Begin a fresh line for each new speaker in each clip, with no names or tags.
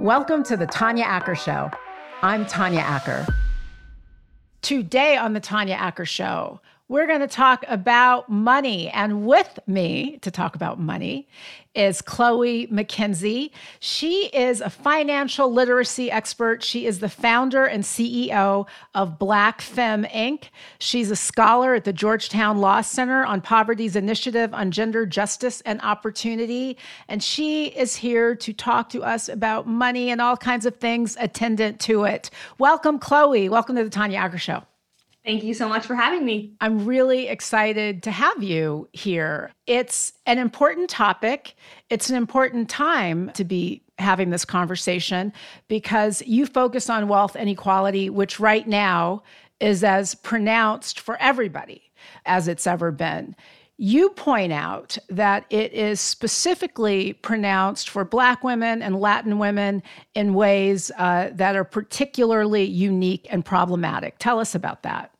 Welcome to the Tanya Acker Show. I'm Tanya Acker. Today on the Tanya Acker Show, we're going to talk about money. And with me to talk about money is Chloe McKenzie. She is a financial literacy expert. She is the founder and CEO of BlackFem Inc. She's a scholar at the Georgetown Law Center on Poverty's Initiative on Gender Justice and Opportunity. And she is here to talk to us about money and all kinds of things attendant to it. Welcome, Chloe. Welcome to the Tanya Acker Show.
Thank you so much for having me.
I'm really excited to have you here. It's an important topic. It's an important time to be having this conversation because you focus on wealth inequality, which right now is as pronounced for everybody as it's ever been. You point out that it is specifically pronounced for Black women and Latin women in ways uh, that are particularly unique and problematic. Tell us about that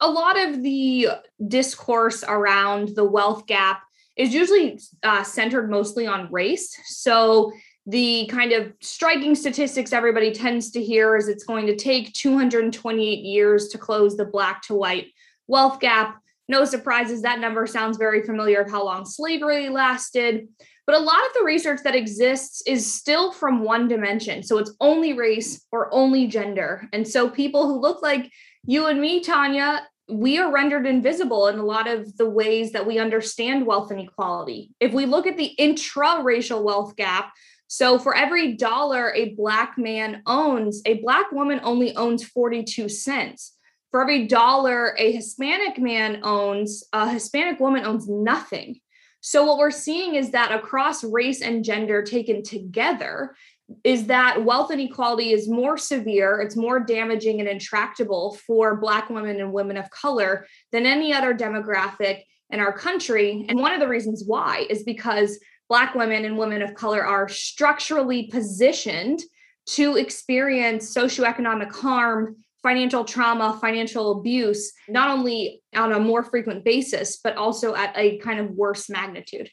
a lot of the discourse around the wealth gap is usually uh, centered mostly on race. So the kind of striking statistics everybody tends to hear is it's going to take 228 years to close the black to white wealth gap. No surprises, that number sounds very familiar of how long slavery lasted. But a lot of the research that exists is still from one dimension. So it's only race or only gender. And so people who look like you and me, Tanya, we are rendered invisible in a lot of the ways that we understand wealth inequality. If we look at the intra-racial wealth gap, so for every dollar a black man owns, a black woman only owns 42 cents. For every dollar a Hispanic man owns, a Hispanic woman owns nothing. So what we're seeing is that across race and gender taken together, is that wealth inequality is more severe, it's more damaging and intractable for Black women and women of color than any other demographic in our country. And one of the reasons why is because Black women and women of color are structurally positioned to experience socioeconomic harm, financial trauma, financial abuse, not only on a more frequent basis, but also at a kind of worse magnitude.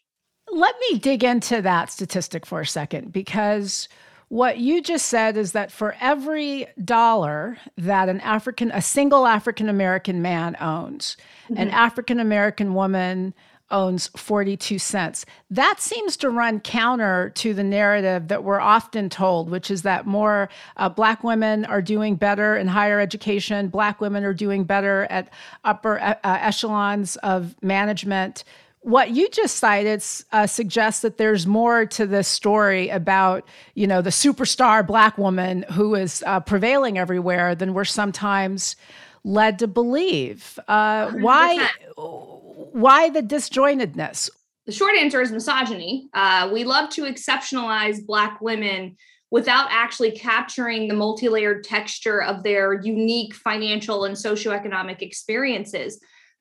Let me dig into that statistic for a second because what you just said is that for every dollar that an African, a single African American man owns, mm-hmm. an African American woman owns 42 cents. That seems to run counter to the narrative that we're often told, which is that more uh, Black women are doing better in higher education, Black women are doing better at upper uh, echelons of management what you just cited uh, suggests that there's more to this story about you know the superstar black woman who is uh, prevailing everywhere than we're sometimes led to believe. Uh, why why the disjointedness?
The short answer is misogyny. Uh, we love to exceptionalize black women without actually capturing the multi-layered texture of their unique financial and socioeconomic experiences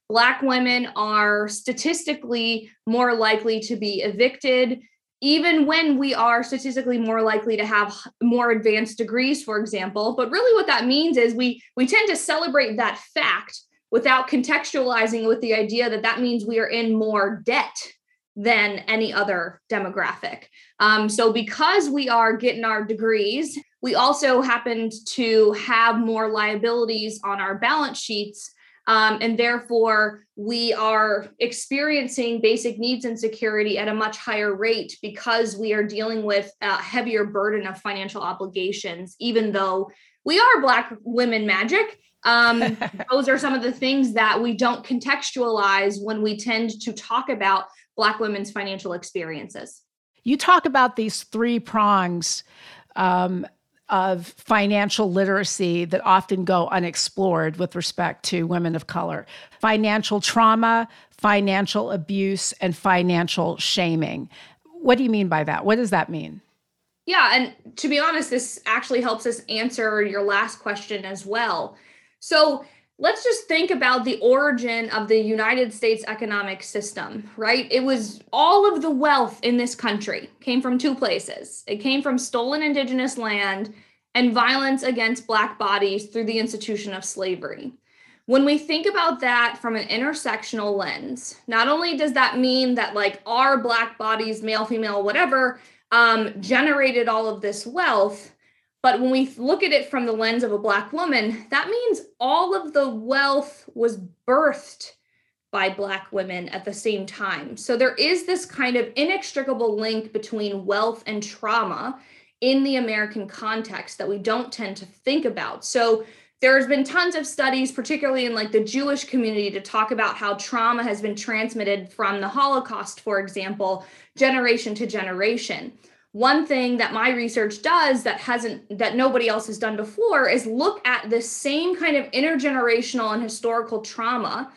Black women are statistically more likely to be evicted, even when we are statistically more likely to have more advanced degrees, for example. But really, what that means is we, we tend to celebrate that fact without contextualizing with the idea that that means we are in more debt than any other demographic. Um, so, because we are getting our degrees, we also happened to have more liabilities on our balance sheets um, and therefore, we are experiencing basic needs insecurity at a much higher rate because we are dealing with a heavier burden of financial obligations, even though we are Black women magic. Um, those are some of the things that we don't contextualize when we tend to talk about Black women's financial experiences.
You talk about these three prongs um, of financial literacy that often go unexplored with respect to women of color financial trauma, financial abuse, and financial shaming. What do you mean by that? What does that mean?
Yeah, and to be honest, this actually helps us answer your last question as well. So, let's just think about the origin of the United States economic system, right? It was all of the wealth in this country came from two places. It came from stolen indigenous land and violence against Black bodies through the institution of slavery. When we think about that from an intersectional lens, not only does that mean that, like, our Black bodies, male, female, whatever, um, generated all of this wealth. But when we look at it from the lens of a Black woman, that means all of the wealth was birthed by Black women at the same time. So there is this kind of inextricable link between wealth and trauma in the American context that we don't tend to think about. So there's been tons of studies, particularly in like the Jewish community, to talk about how trauma has been transmitted from the Holocaust, for example, generation to generation. One thing that my research does that hasn't that nobody else has done before is look at the same kind of intergenerational and historical trauma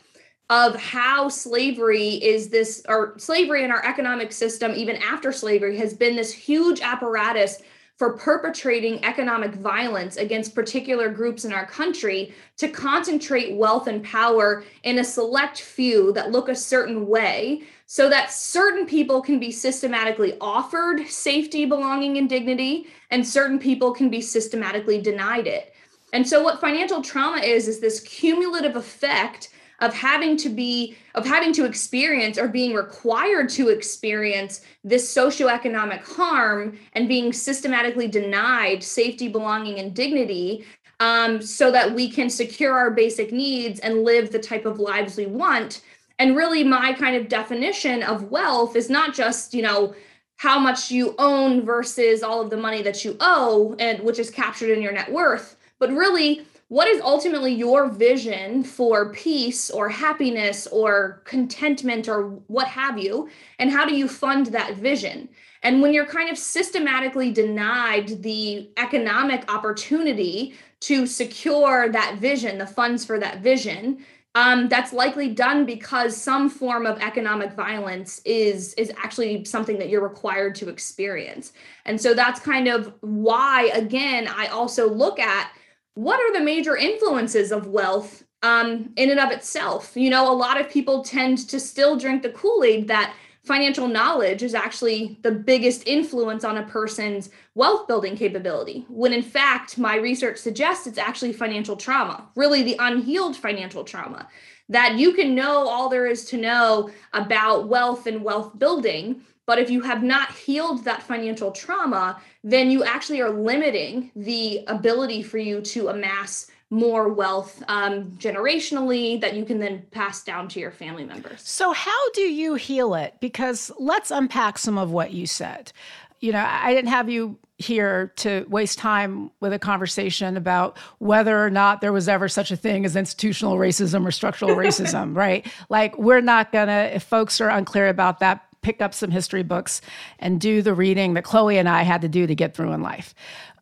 of how slavery is this or slavery in our economic system even after slavery has been this huge apparatus for perpetrating economic violence against particular groups in our country to concentrate wealth and power in a select few that look a certain way so that certain people can be systematically offered safety, belonging, and dignity, and certain people can be systematically denied it. And so, what financial trauma is, is this cumulative effect of having to be of having to experience or being required to experience this socioeconomic harm and being systematically denied safety belonging and dignity um, so that we can secure our basic needs and live the type of lives we want. And really my kind of definition of wealth is not just you know how much you own versus all of the money that you owe and which is captured in your net worth but really what is ultimately your vision for peace or happiness or contentment or what have you? And how do you fund that vision? And when you're kind of systematically denied the economic opportunity to secure that vision the funds for that vision um, that's likely done because some form of economic violence is is actually something that you're required to experience. And so that's kind of why again i also look at what are the major influences of wealth um, in and of itself? You know, a lot of people tend to still drink the Kool Aid that financial knowledge is actually the biggest influence on a person's wealth building capability, when in fact, my research suggests it's actually financial trauma, really the unhealed financial trauma. That you can know all there is to know about wealth and wealth building, but if you have not healed that financial trauma, then you actually are limiting the ability for you to amass more wealth um, generationally that you can then pass down to your family members.
So, how do you heal it? Because let's unpack some of what you said. You know, I didn't have you here to waste time with a conversation about whether or not there was ever such a thing as institutional racism or structural racism, right? Like, we're not gonna, if folks are unclear about that, pick up some history books and do the reading that Chloe and I had to do to get through in life.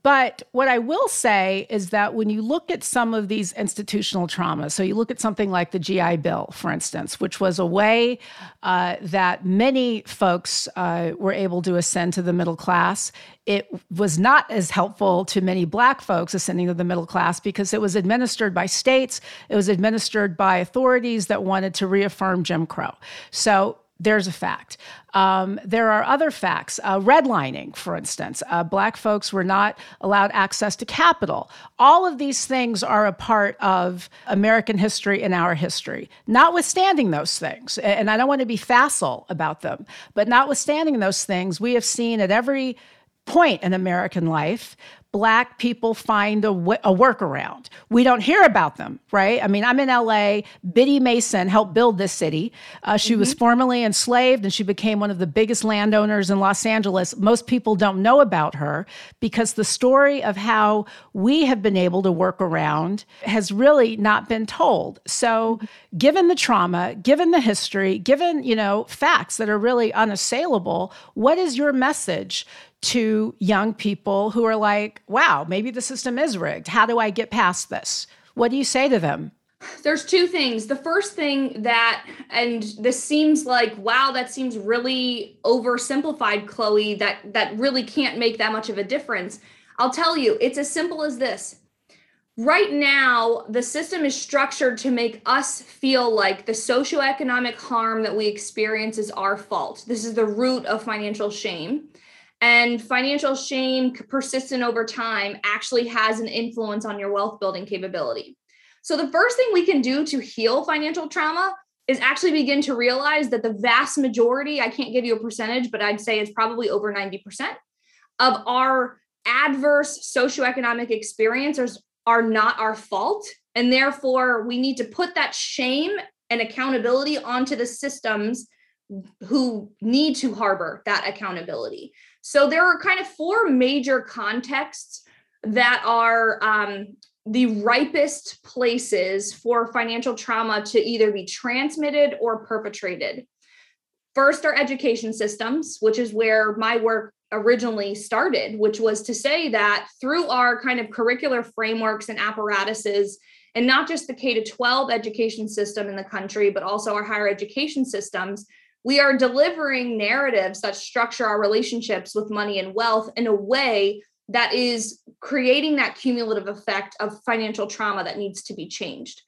But what I will say is that when you look at some of these institutional traumas, so you look at something like the GI Bill, for instance, which was a way uh, that many folks uh, were able to ascend to the middle class. It was not as helpful to many Black folks ascending to the middle class because it was administered by states, it was administered by authorities that wanted to reaffirm Jim Crow. So there's a fact. Um, there are other facts. Uh, redlining, for instance, uh, black folks were not allowed access to capital. All of these things are a part of American history and our history. Notwithstanding those things, and I don't want to be facile about them, but notwithstanding those things, we have seen at every point in American life black people find a, w- a workaround. We don't hear about them, right? I mean, I'm in LA. Biddy Mason helped build this city. Uh, she mm-hmm. was formerly enslaved and she became one of the biggest landowners in Los Angeles. Most people don't know about her because the story of how we have been able to work around has really not been told. So, given the trauma, given the history, given, you know, facts that are really unassailable, what is your message to young people who are like, wow, maybe the system is rigged. How do I get past this? What do you say to them?
There's two things. The first thing that, and this seems like, wow, that seems really oversimplified, Chloe, that that really can't make that much of a difference. I'll tell you, it's as simple as this. Right now, the system is structured to make us feel like the socioeconomic harm that we experience is our fault. This is the root of financial shame. And financial shame, persistent over time, actually has an influence on your wealth building capability. So, the first thing we can do to heal financial trauma is actually begin to realize that the vast majority, I can't give you a percentage, but I'd say it's probably over 90% of our adverse socioeconomic experiences are not our fault. And therefore, we need to put that shame and accountability onto the systems who need to harbor that accountability. So there are kind of four major contexts that are um, the ripest places for financial trauma to either be transmitted or perpetrated. First are education systems, which is where my work originally started, which was to say that through our kind of curricular frameworks and apparatuses, and not just the K to 12 education system in the country, but also our higher education systems, we are delivering narratives that structure our relationships with money and wealth in a way that is creating that cumulative effect of financial trauma that needs to be changed.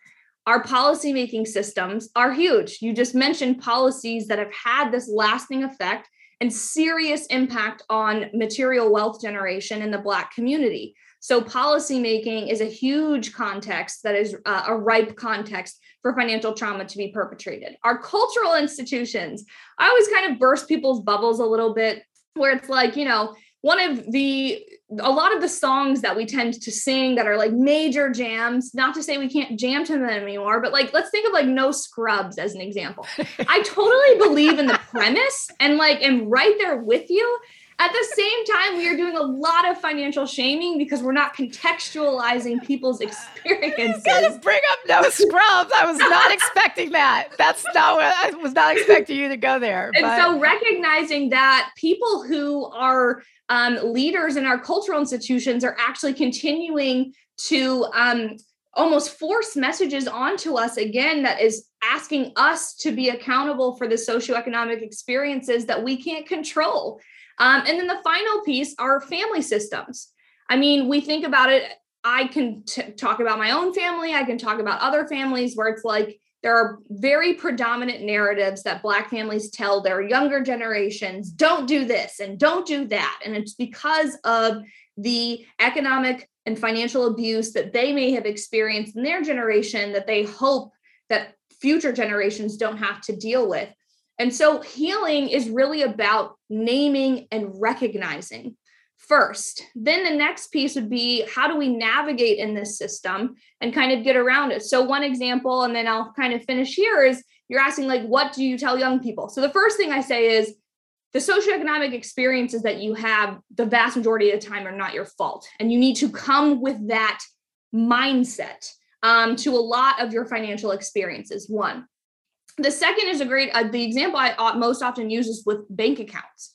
Our policymaking systems are huge. You just mentioned policies that have had this lasting effect and serious impact on material wealth generation in the Black community. So, policymaking is a huge context that is uh, a ripe context for financial trauma to be perpetrated. Our cultural institutions, I always kind of burst people's bubbles a little bit, where it's like, you know, one of the a lot of the songs that we tend to sing that are like major jams not to say we can't jam to them anymore but like let's think of like no scrubs as an example i totally believe in the premise and like am right there with you at the same time, we are doing a lot of financial shaming because we're not contextualizing people's experiences.
You gotta bring up no scrubs. I was not expecting that. That's not what I was not expecting you to go there.
And but. so recognizing that people who are um, leaders in our cultural institutions are actually continuing to um, almost force messages onto us again that is asking us to be accountable for the socioeconomic experiences that we can't control um, and then the final piece are family systems. I mean, we think about it. I can t- talk about my own family. I can talk about other families where it's like there are very predominant narratives that Black families tell their younger generations don't do this and don't do that. And it's because of the economic and financial abuse that they may have experienced in their generation that they hope that future generations don't have to deal with. And so healing is really about naming and recognizing first. Then the next piece would be how do we navigate in this system and kind of get around it? So, one example, and then I'll kind of finish here is you're asking, like, what do you tell young people? So, the first thing I say is the socioeconomic experiences that you have, the vast majority of the time, are not your fault. And you need to come with that mindset um, to a lot of your financial experiences. One, the second is a great, uh, the example I most often use is with bank accounts.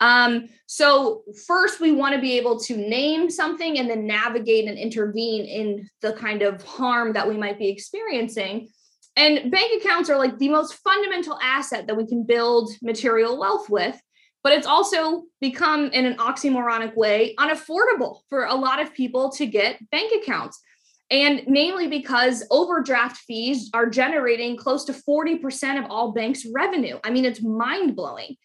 Um, so first we want to be able to name something and then navigate and intervene in the kind of harm that we might be experiencing. And bank accounts are like the most fundamental asset that we can build material wealth with, but it's also become in an oxymoronic way unaffordable for a lot of people to get bank accounts. And namely because overdraft fees are generating close to 40% of all banks' revenue. I mean, it's mind blowing.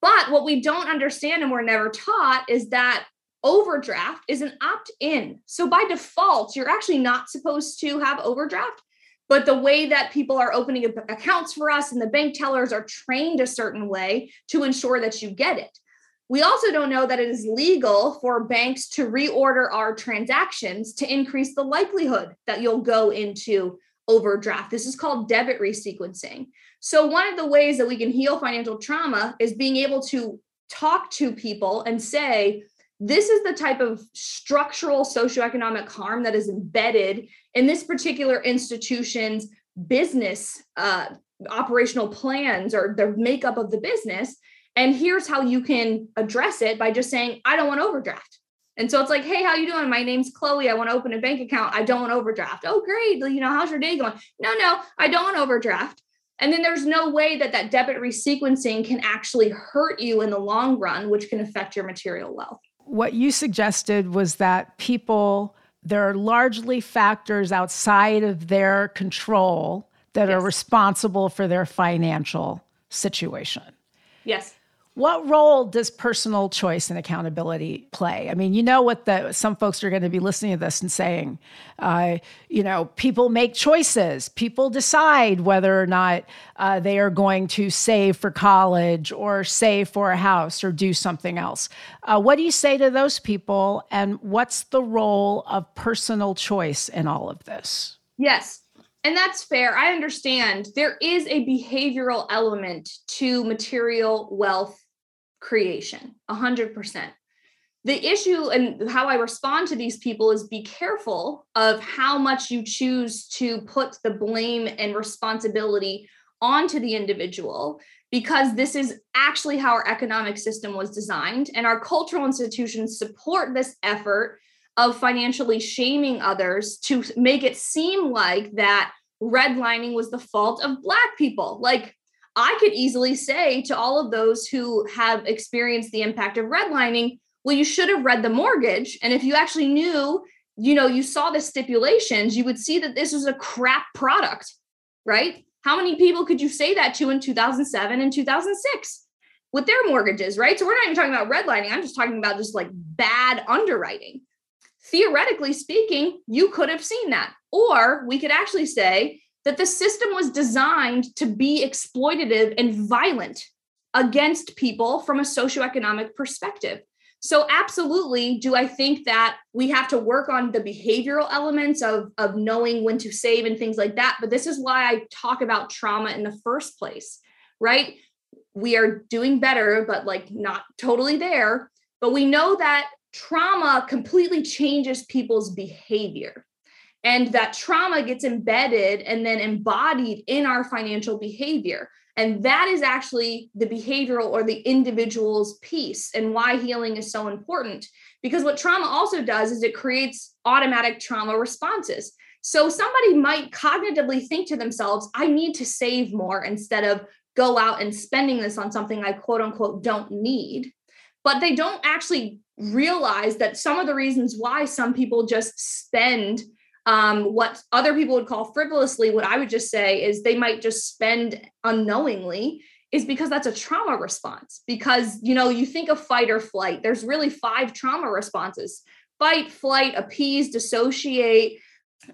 But what we don't understand and we're never taught is that overdraft is an opt in. So by default, you're actually not supposed to have overdraft. But the way that people are opening accounts for us and the bank tellers are trained a certain way to ensure that you get it. We also don't know that it is legal for banks to reorder our transactions to increase the likelihood that you'll go into overdraft. This is called debit resequencing. So, one of the ways that we can heal financial trauma is being able to talk to people and say, this is the type of structural socioeconomic harm that is embedded in this particular institution's business uh, operational plans or the makeup of the business and here's how you can address it by just saying, I don't want overdraft. And so it's like, hey, how you doing? My name's Chloe. I want to open a bank account. I don't want overdraft. Oh, great. You know, how's your day going? No, no, I don't want overdraft. And then there's no way that that debit resequencing can actually hurt you in the long run, which can affect your material wealth.
What you suggested was that people, there are largely factors outside of their control that yes. are responsible for their financial situation.
Yes
what role does personal choice and accountability play? I mean, you know what the some folks are going to be listening to this and saying, uh, you know, people make choices. People decide whether or not uh, they are going to save for college or save for a house or do something else. Uh, what do you say to those people? And what's the role of personal choice in all of this?
Yes. And that's fair. I understand there is a behavioral element to material wealth creation 100% the issue and how i respond to these people is be careful of how much you choose to put the blame and responsibility onto the individual because this is actually how our economic system was designed and our cultural institutions support this effort of financially shaming others to make it seem like that redlining was the fault of black people. Like I could easily say to all of those who have experienced the impact of redlining, well, you should have read the mortgage. And if you actually knew, you know, you saw the stipulations, you would see that this was a crap product, right? How many people could you say that to in 2007 and 2006 with their mortgages, right? So we're not even talking about redlining. I'm just talking about just like bad underwriting. Theoretically speaking, you could have seen that. Or we could actually say, that the system was designed to be exploitative and violent against people from a socioeconomic perspective. So, absolutely, do I think that we have to work on the behavioral elements of, of knowing when to save and things like that? But this is why I talk about trauma in the first place, right? We are doing better, but like not totally there. But we know that trauma completely changes people's behavior and that trauma gets embedded and then embodied in our financial behavior. And that is actually the behavioral or the individual's piece and why healing is so important. Because what trauma also does is it creates automatic trauma responses. So somebody might cognitively think to themselves i need to save more instead of go out and spending this on something i quote unquote don't need. But they don't actually realize that some of the reasons why some people just spend um, what other people would call frivolously, what I would just say is they might just spend unknowingly is because that's a trauma response. Because, you know, you think of fight or flight, there's really five trauma responses fight, flight, appease, dissociate.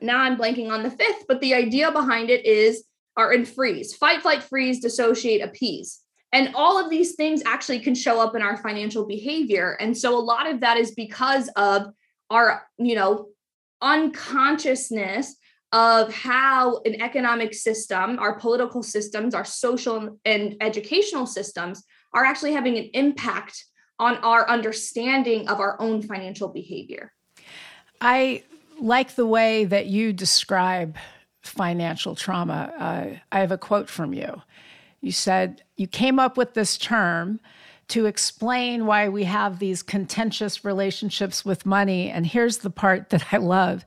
Now I'm blanking on the fifth, but the idea behind it is are in freeze fight, flight, freeze, dissociate, appease. And all of these things actually can show up in our financial behavior. And so a lot of that is because of our, you know, unconsciousness of how an economic system, our political systems, our social and educational systems are actually having an impact on our understanding of our own financial behavior.
I like the way that you describe financial trauma. Uh, I have a quote from you. You said you came up with this term to explain why we have these contentious relationships with money. And here's the part that I love.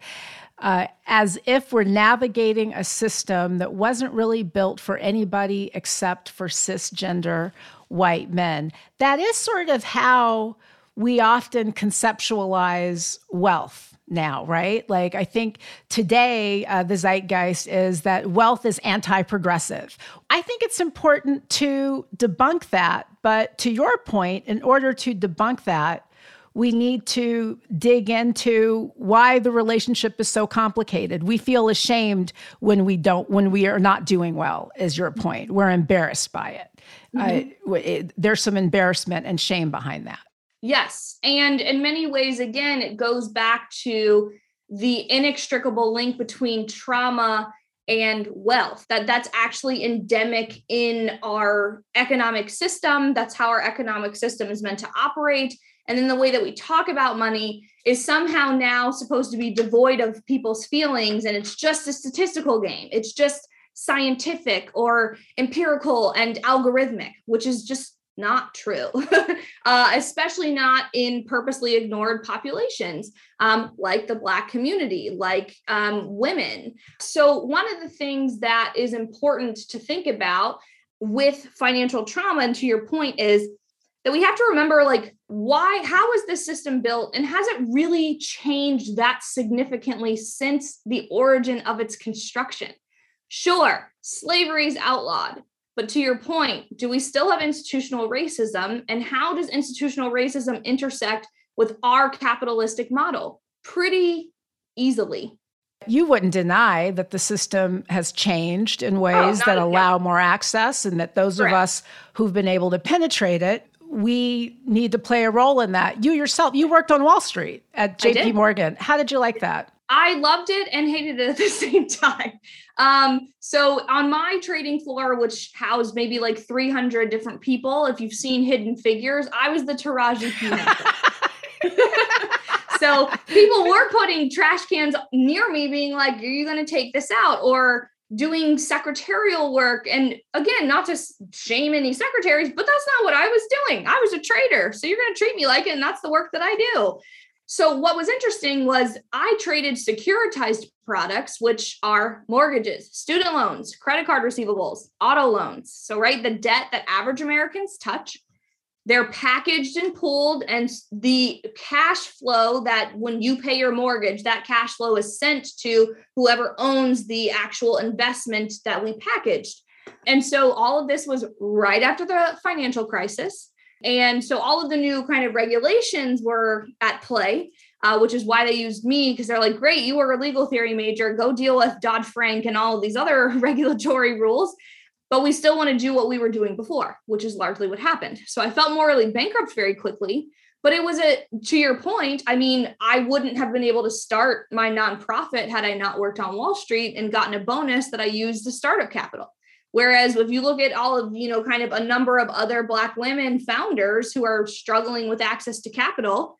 Uh, as if we're navigating a system that wasn't really built for anybody except for cisgender white men. That is sort of how we often conceptualize wealth now, right? Like, I think today uh, the zeitgeist is that wealth is anti progressive. I think it's important to debunk that. But to your point, in order to debunk that, we need to dig into why the relationship is so complicated. We feel ashamed when we don't, when we are not doing well, is your point. We're embarrassed by it. Mm-hmm. Uh, it there's some embarrassment and shame behind that.
Yes. And in many ways, again, it goes back to the inextricable link between trauma and wealth that that's actually endemic in our economic system that's how our economic system is meant to operate and then the way that we talk about money is somehow now supposed to be devoid of people's feelings and it's just a statistical game it's just scientific or empirical and algorithmic which is just not true, uh, especially not in purposely ignored populations um, like the Black community, like um, women. So, one of the things that is important to think about with financial trauma, and to your point, is that we have to remember like, why, how is this system built, and has it really changed that significantly since the origin of its construction? Sure, slavery is outlawed But to your point, do we still have institutional racism? And how does institutional racism intersect with our capitalistic model? Pretty easily.
You wouldn't deny that the system has changed in oh, ways oh, that allow more access, and that those Correct. of us who've been able to penetrate it, we need to play a role in that. You yourself, you worked on Wall Street at JP Morgan. How did you like that?
I loved it and hated it at the same time. Um, so on my trading floor, which housed maybe like 300 different people, if you've seen Hidden Figures, I was the Taraji P. so people were putting trash cans near me, being like, "Are you going to take this out?" or doing secretarial work and again not to shame any secretaries but that's not what i was doing i was a trader so you're going to treat me like it and that's the work that i do so, what was interesting was I traded securitized products, which are mortgages, student loans, credit card receivables, auto loans. So, right, the debt that average Americans touch. They're packaged and pooled, and the cash flow that when you pay your mortgage, that cash flow is sent to whoever owns the actual investment that we packaged. And so, all of this was right after the financial crisis. And so all of the new kind of regulations were at play, uh, which is why they used me because they're like, great, you were a legal theory major, go deal with Dodd Frank and all of these other regulatory rules. But we still want to do what we were doing before, which is largely what happened. So I felt morally bankrupt very quickly. But it was a, to your point, I mean, I wouldn't have been able to start my nonprofit had I not worked on Wall Street and gotten a bonus that I used as startup capital. Whereas if you look at all of, you know, kind of a number of other Black women founders who are struggling with access to capital,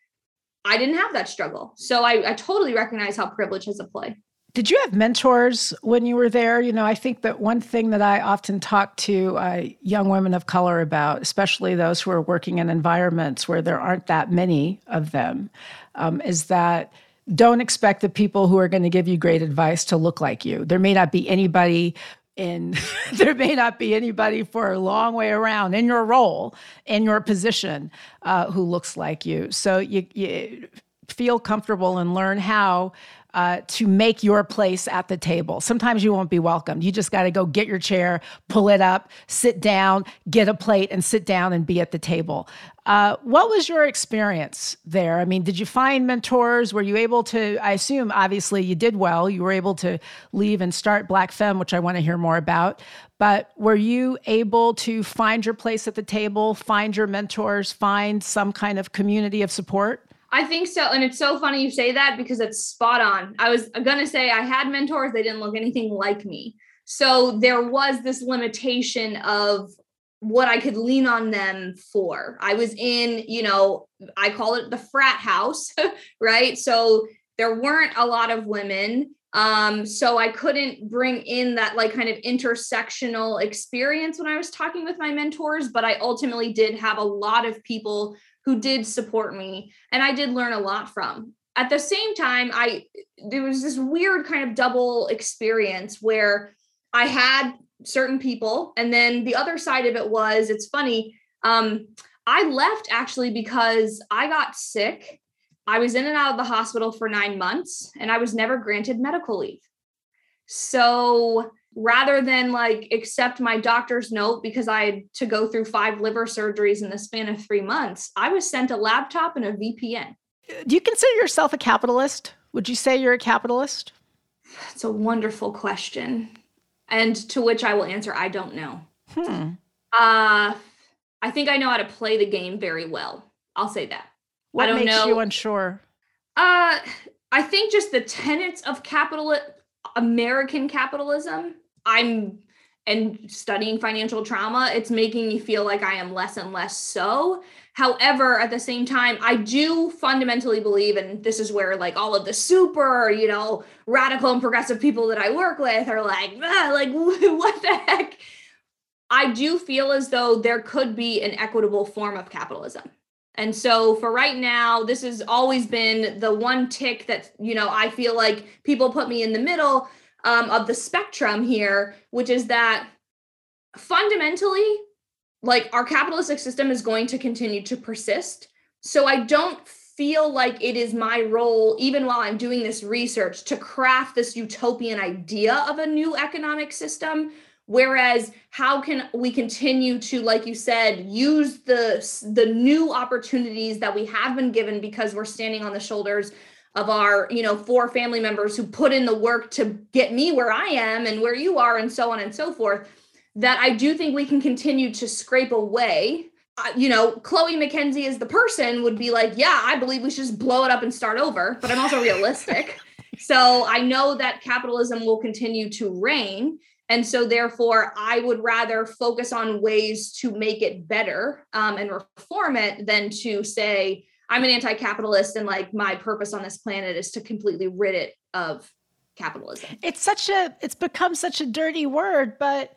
I didn't have that struggle. So I, I totally recognize how privilege has a play.
Did you have mentors when you were there? You know, I think that one thing that I often talk to uh, young women of color about, especially those who are working in environments where there aren't that many of them, um, is that don't expect the people who are going to give you great advice to look like you. There may not be anybody and there may not be anybody for a long way around in your role, in your position, uh, who looks like you. So you, you feel comfortable and learn how uh, to make your place at the table. Sometimes you won't be welcomed. You just got to go get your chair, pull it up, sit down, get a plate, and sit down and be at the table. Uh, what was your experience there? I mean, did you find mentors? Were you able to? I assume, obviously, you did well. You were able to leave and start BlackFem, which I want to hear more about. But were you able to find your place at the table, find your mentors, find some kind of community of support?
I think so. And it's so funny you say that because it's spot on. I was going to say I had mentors, they didn't look anything like me. So there was this limitation of what I could lean on them for. I was in, you know, I call it the frat house, right? So there weren't a lot of women. Um, so I couldn't bring in that like kind of intersectional experience when I was talking with my mentors, but I ultimately did have a lot of people who did support me and I did learn a lot from. At the same time, I there was this weird kind of double experience where I had certain people and then the other side of it was it's funny um I left actually because I got sick. I was in and out of the hospital for 9 months and I was never granted medical leave. So rather than like accept my doctor's note because I had to go through five liver surgeries in the span of three months, I was sent a laptop and a VPN.
Do you consider yourself a capitalist? Would you say you're a capitalist?
It's a wonderful question. And to which I will answer, I don't know. Hmm. Uh, I think I know how to play the game very well. I'll say that.
What
I don't
makes
know.
you unsure?
Uh, I think just the tenets of capital American capitalism I'm and studying financial trauma, it's making me feel like I am less and less so. However, at the same time, I do fundamentally believe, and this is where like all of the super, you know, radical and progressive people that I work with are like, like what the heck? I do feel as though there could be an equitable form of capitalism. And so for right now, this has always been the one tick that, you know, I feel like people put me in the middle um, of the spectrum here, which is that fundamentally, like our capitalistic system is going to continue to persist. So I don't feel like it is my role, even while I'm doing this research, to craft this utopian idea of a new economic system Whereas, how can we continue to, like you said, use the the new opportunities that we have been given because we're standing on the shoulders of our, you know, four family members who put in the work to get me where I am and where you are, and so on and so forth. That I do think we can continue to scrape away. Uh, you know, Chloe McKenzie is the person would be like, yeah, I believe we should just blow it up and start over. But I'm also realistic. so I know that capitalism will continue to reign and so, therefore, I would rather focus on ways to make it better um, and reform it than to say, I'm an anti capitalist and like my purpose on this planet is to completely rid it of capitalism.
It's such a, it's become such a dirty word, but.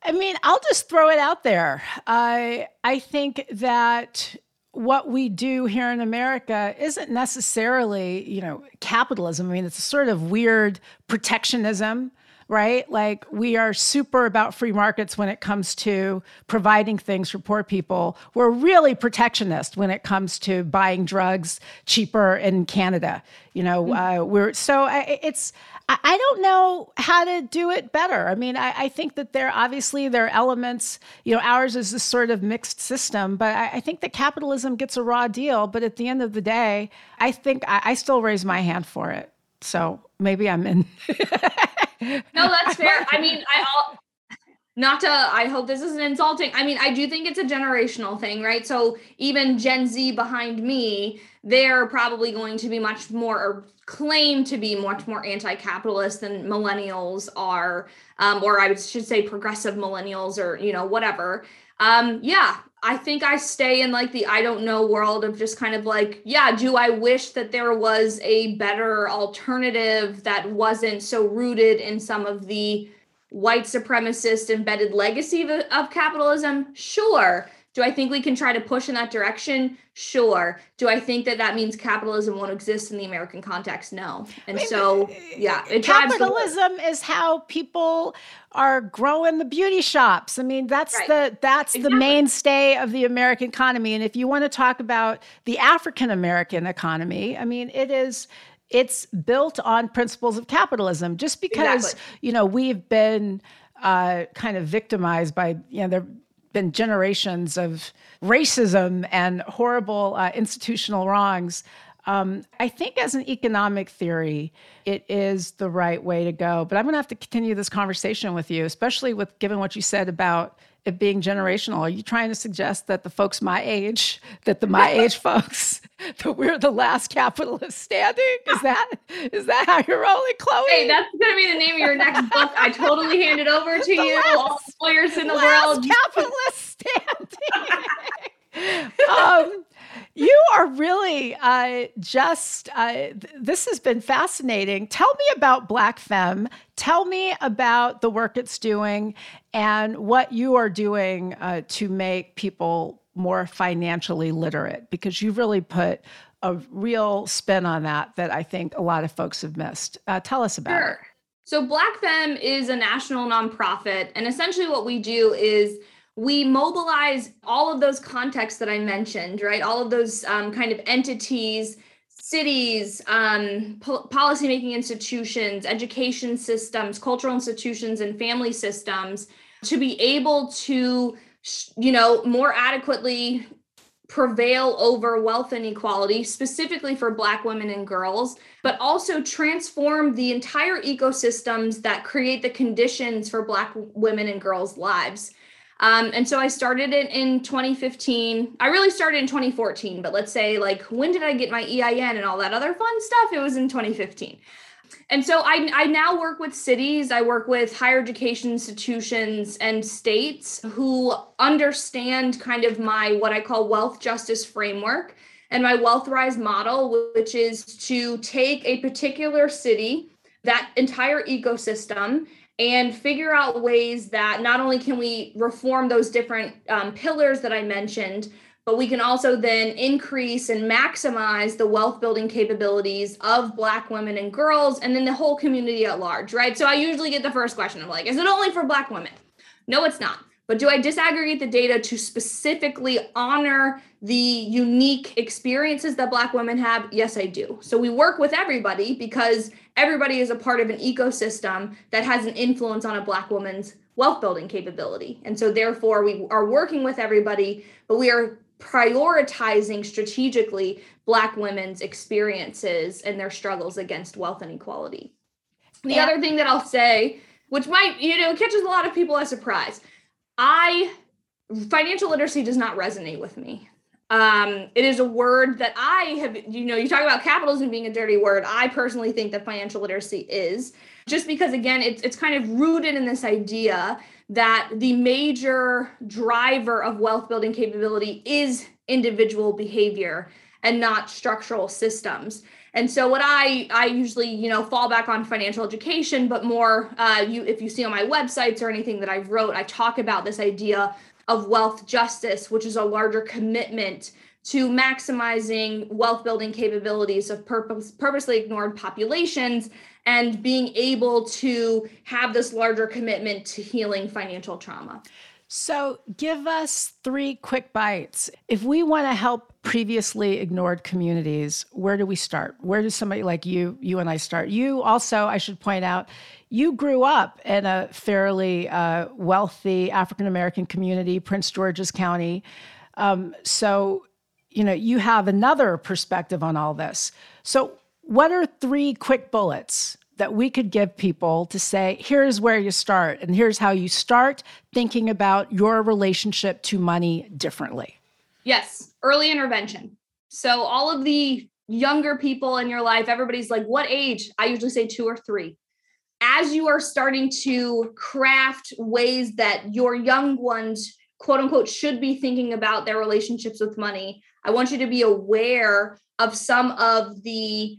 I mean, I'll just throw it out there. I I think that what we do here in America isn't necessarily, you know, capitalism. I mean, it's a sort of weird protectionism right? Like we are super about free markets when it comes to providing things for poor people. We're really protectionist when it comes to buying drugs cheaper in Canada. You know, mm-hmm. uh, we're so I, it's. I don't know how to do it better. I mean, I, I, think that there obviously there are elements. You know, ours is this sort of mixed system, but I, I think that capitalism gets a raw deal. But at the end of the day, I think I, I still raise my hand for it. So maybe I'm in.
no, that's fair. I mean, I all not to i hope this isn't insulting. I mean i do think it's a generational thing right? So even gen z behind me they're probably going to be much more or claim to be much more anti-capitalist than millennials are um, or i should say progressive millennials or you know whatever. Um, yeah I think I stay in like the I don't know world of just kind of like, yeah, do I wish that there was a better alternative that wasn't so rooted in some of the white supremacist embedded legacy of, of capitalism? Sure. Do I think we can try to push in that direction? Sure. Do I think that that means capitalism won't exist in the American context? No. And so, yeah,
it capitalism is how people are growing the beauty shops. I mean, that's right. the that's exactly. the mainstay of the American economy. And if you want to talk about the African American economy, I mean, it is it's built on principles of capitalism. Just because exactly. you know we've been uh, kind of victimized by you know there been generations of racism and horrible uh, institutional wrongs. Um, I think as an economic theory, it is the right way to go. But I'm going to have to continue this conversation with you, especially with given what you said about it being generational. Are you trying to suggest that the folks my age, that the my age folks, that we're the last capitalist standing? Is that is that how you're rolling, Chloe?
Hey, that's gonna be the name of your next book. I totally hand it over to the you. Last, all lawyers in the world.
Capitalist standing. um, you are really uh, just, uh, th- this has been fascinating. Tell me about BlackFem. Tell me about the work it's doing and what you are doing uh, to make people more financially literate, because you've really put a real spin on that that I think a lot of folks have missed. Uh, tell us about sure. it.
So, BlackFem is a national nonprofit, and essentially what we do is we mobilize all of those contexts that I mentioned, right? All of those um, kind of entities, cities, um, po- policymaking institutions, education systems, cultural institutions, and family systems to be able to, you know, more adequately prevail over wealth inequality, specifically for Black women and girls, but also transform the entire ecosystems that create the conditions for Black women and girls' lives. Um, and so I started it in 2015. I really started in 2014, but let's say like when did I get my EIN and all that other fun stuff? It was in 2015. And so I, I now work with cities, I work with higher education institutions and states who understand kind of my what I call wealth justice framework and my wealth rise model, which is to take a particular city, that entire ecosystem, and figure out ways that not only can we reform those different um, pillars that I mentioned, but we can also then increase and maximize the wealth building capabilities of Black women and girls, and then the whole community at large, right? So I usually get the first question of like, is it only for Black women? No, it's not. But do I disaggregate the data to specifically honor the unique experiences that Black women have? Yes, I do. So we work with everybody because everybody is a part of an ecosystem that has an influence on a Black woman's wealth building capability. And so therefore, we are working with everybody, but we are prioritizing strategically Black women's experiences and their struggles against wealth inequality. The yeah. other thing that I'll say, which might, you know, catches a lot of people as surprise I financial literacy does not resonate with me. Um, it is a word that I have, you know, you talk about capitalism being a dirty word. I personally think that financial literacy is just because, again, it's, it's kind of rooted in this idea that the major driver of wealth building capability is individual behavior and not structural systems. And so what I I usually you know fall back on financial education, but more uh, you if you see on my websites or anything that I've wrote, I talk about this idea of wealth justice, which is a larger commitment to maximizing wealth building capabilities of purpose, purposely ignored populations and being able to have this larger commitment to healing financial trauma.
So, give us three quick bites. If we want to help previously ignored communities, where do we start? Where does somebody like you, you and I start? You also, I should point out, you grew up in a fairly uh, wealthy African American community, Prince George's County. Um, so, you know, you have another perspective on all this. So, what are three quick bullets that we could give people to say, here's where you start, and here's how you start thinking about your relationship to money differently?
Yes, early intervention. So, all of the younger people in your life, everybody's like, what age? I usually say two or three. As you are starting to craft ways that your young ones, quote unquote, should be thinking about their relationships with money, I want you to be aware of some of the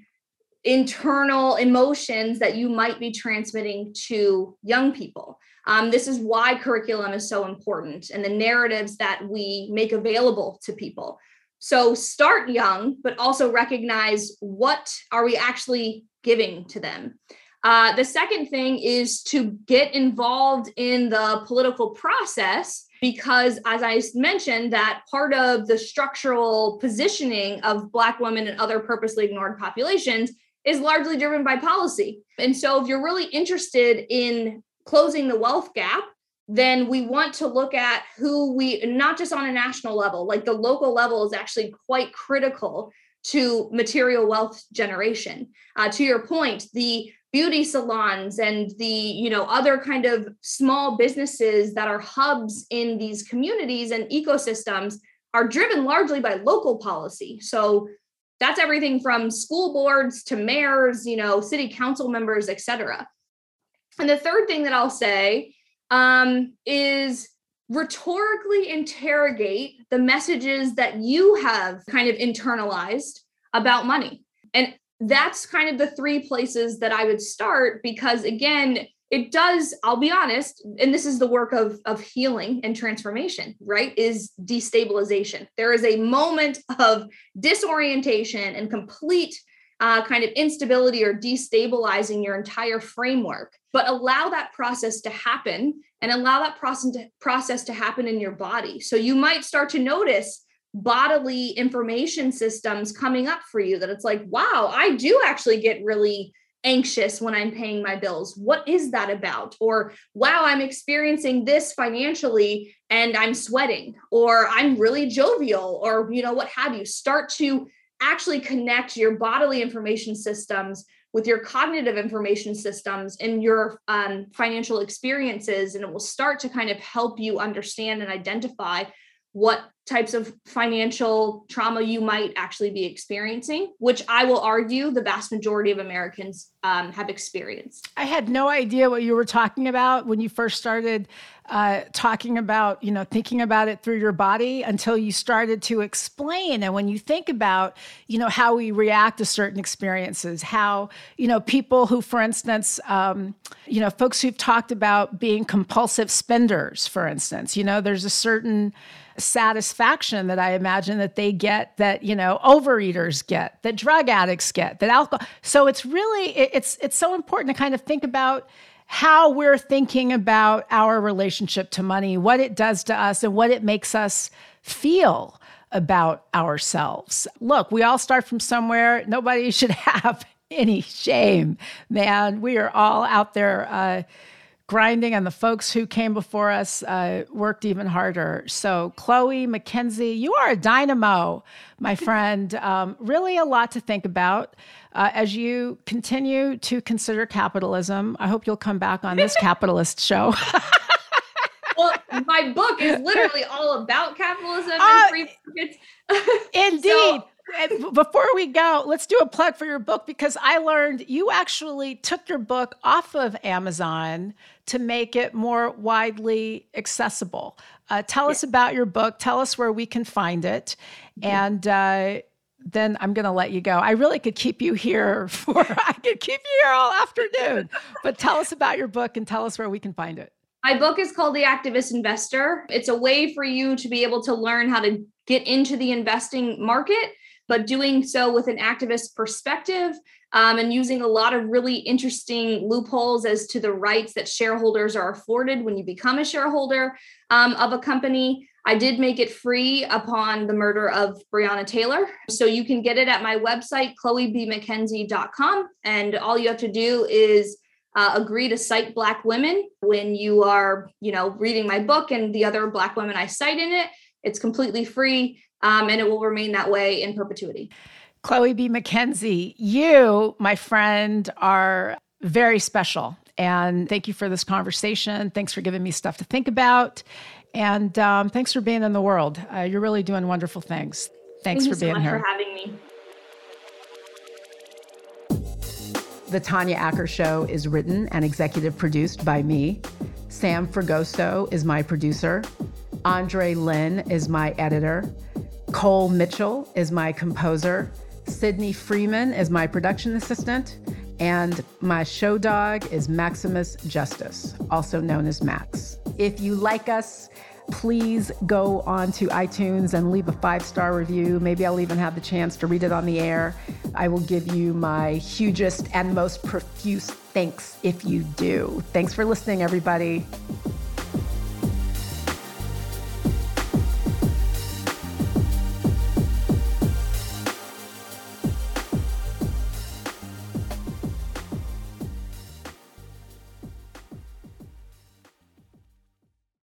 internal emotions that you might be transmitting to young people. Um, this is why curriculum is so important and the narratives that we make available to people. So start young, but also recognize what are we actually giving to them. Uh, the second thing is to get involved in the political process because as i mentioned that part of the structural positioning of black women and other purposely ignored populations is largely driven by policy. And so if you're really interested in closing the wealth gap, then we want to look at who we not just on a national level, like the local level is actually quite critical to material wealth generation. Uh, to your point, the beauty salons and the you know other kind of small businesses that are hubs in these communities and ecosystems are driven largely by local policy. So that's everything from school boards to mayors, you know, city council members, et cetera. And the third thing that I'll say um, is rhetorically interrogate the messages that you have kind of internalized about money. And that's kind of the three places that I would start because, again, it does i'll be honest and this is the work of of healing and transformation right is destabilization. There is a moment of disorientation and complete uh, kind of instability or destabilizing your entire framework. But allow that process to happen and allow that process to, process to happen in your body. So you might start to notice bodily information systems coming up for you that it's like wow i do actually get really anxious when I'm paying my bills? What is that about? Or, wow, I'm experiencing this financially and I'm sweating, or I'm really jovial, or, you know, what have you. Start to actually connect your bodily information systems with your cognitive information systems and your um, financial experiences, and it will start to kind of help you understand and identify what types of financial trauma you might actually be experiencing, which I will argue the vast majority of Americans um, have experienced.
I had no idea what you were talking about when you first started uh, talking about, you know, thinking about it through your body until you started to explain. And when you think about, you know, how we react to certain experiences, how, you know, people who, for instance, um, you know, folks who've talked about being compulsive spenders, for instance, you know, there's a certain satisfaction that I imagine that they get that, you know, overeaters get, that drug addicts get, that alcohol. So it's really, it's, it's so important to kind of think about how we're thinking about our relationship to money, what it does to us, and what it makes us feel about ourselves. Look, we all start from somewhere. Nobody should have any shame, man. We are all out there. Uh, grinding, and the folks who came before us uh, worked even harder. So, Chloe McKenzie, you are a dynamo, my friend. Um, really, a lot to think about uh, as you continue to consider capitalism. I hope you'll come back on this capitalist show.
well, my book is literally all about capitalism and uh, free markets.
Indeed. so, before we go, let's do a plug for your book because I learned you actually took your book off of Amazon to make it more widely accessible. Uh, tell yeah. us about your book. Tell us where we can find it. And uh, then I'm going to let you go. I really could keep you here for, I could keep you here all afternoon. but tell us about your book and tell us where we can find it.
My book is called The Activist Investor. It's a way for you to be able to learn how to get into the investing market but doing so with an activist perspective um, and using a lot of really interesting loopholes as to the rights that shareholders are afforded when you become a shareholder um, of a company. I did make it free upon the murder of Breonna Taylor. So you can get it at my website, chloebmckenzie.com. And all you have to do is uh, agree to cite Black women when you are, you know, reading my book and the other Black women I cite in it. It's completely free um, and it will remain that way in perpetuity.
Chloe B. McKenzie, you, my friend, are very special. And thank you for this conversation. Thanks for giving me stuff to think about. And um, thanks for being in the world. Uh, you're really doing wonderful things. Thanks
Thank
for being
so
here.
for having me.
The Tanya Acker Show is written and executive produced by me. Sam Fragoso is my producer. Andre Lynn is my editor. Cole Mitchell is my composer. Sydney Freeman is my production assistant. And my show dog is Maximus Justice, also known as Max. If you like us, please go on to iTunes and leave a five star review. Maybe I'll even have the chance to read it on the air. I will give you my hugest and most profuse thanks if you do. Thanks for listening, everybody.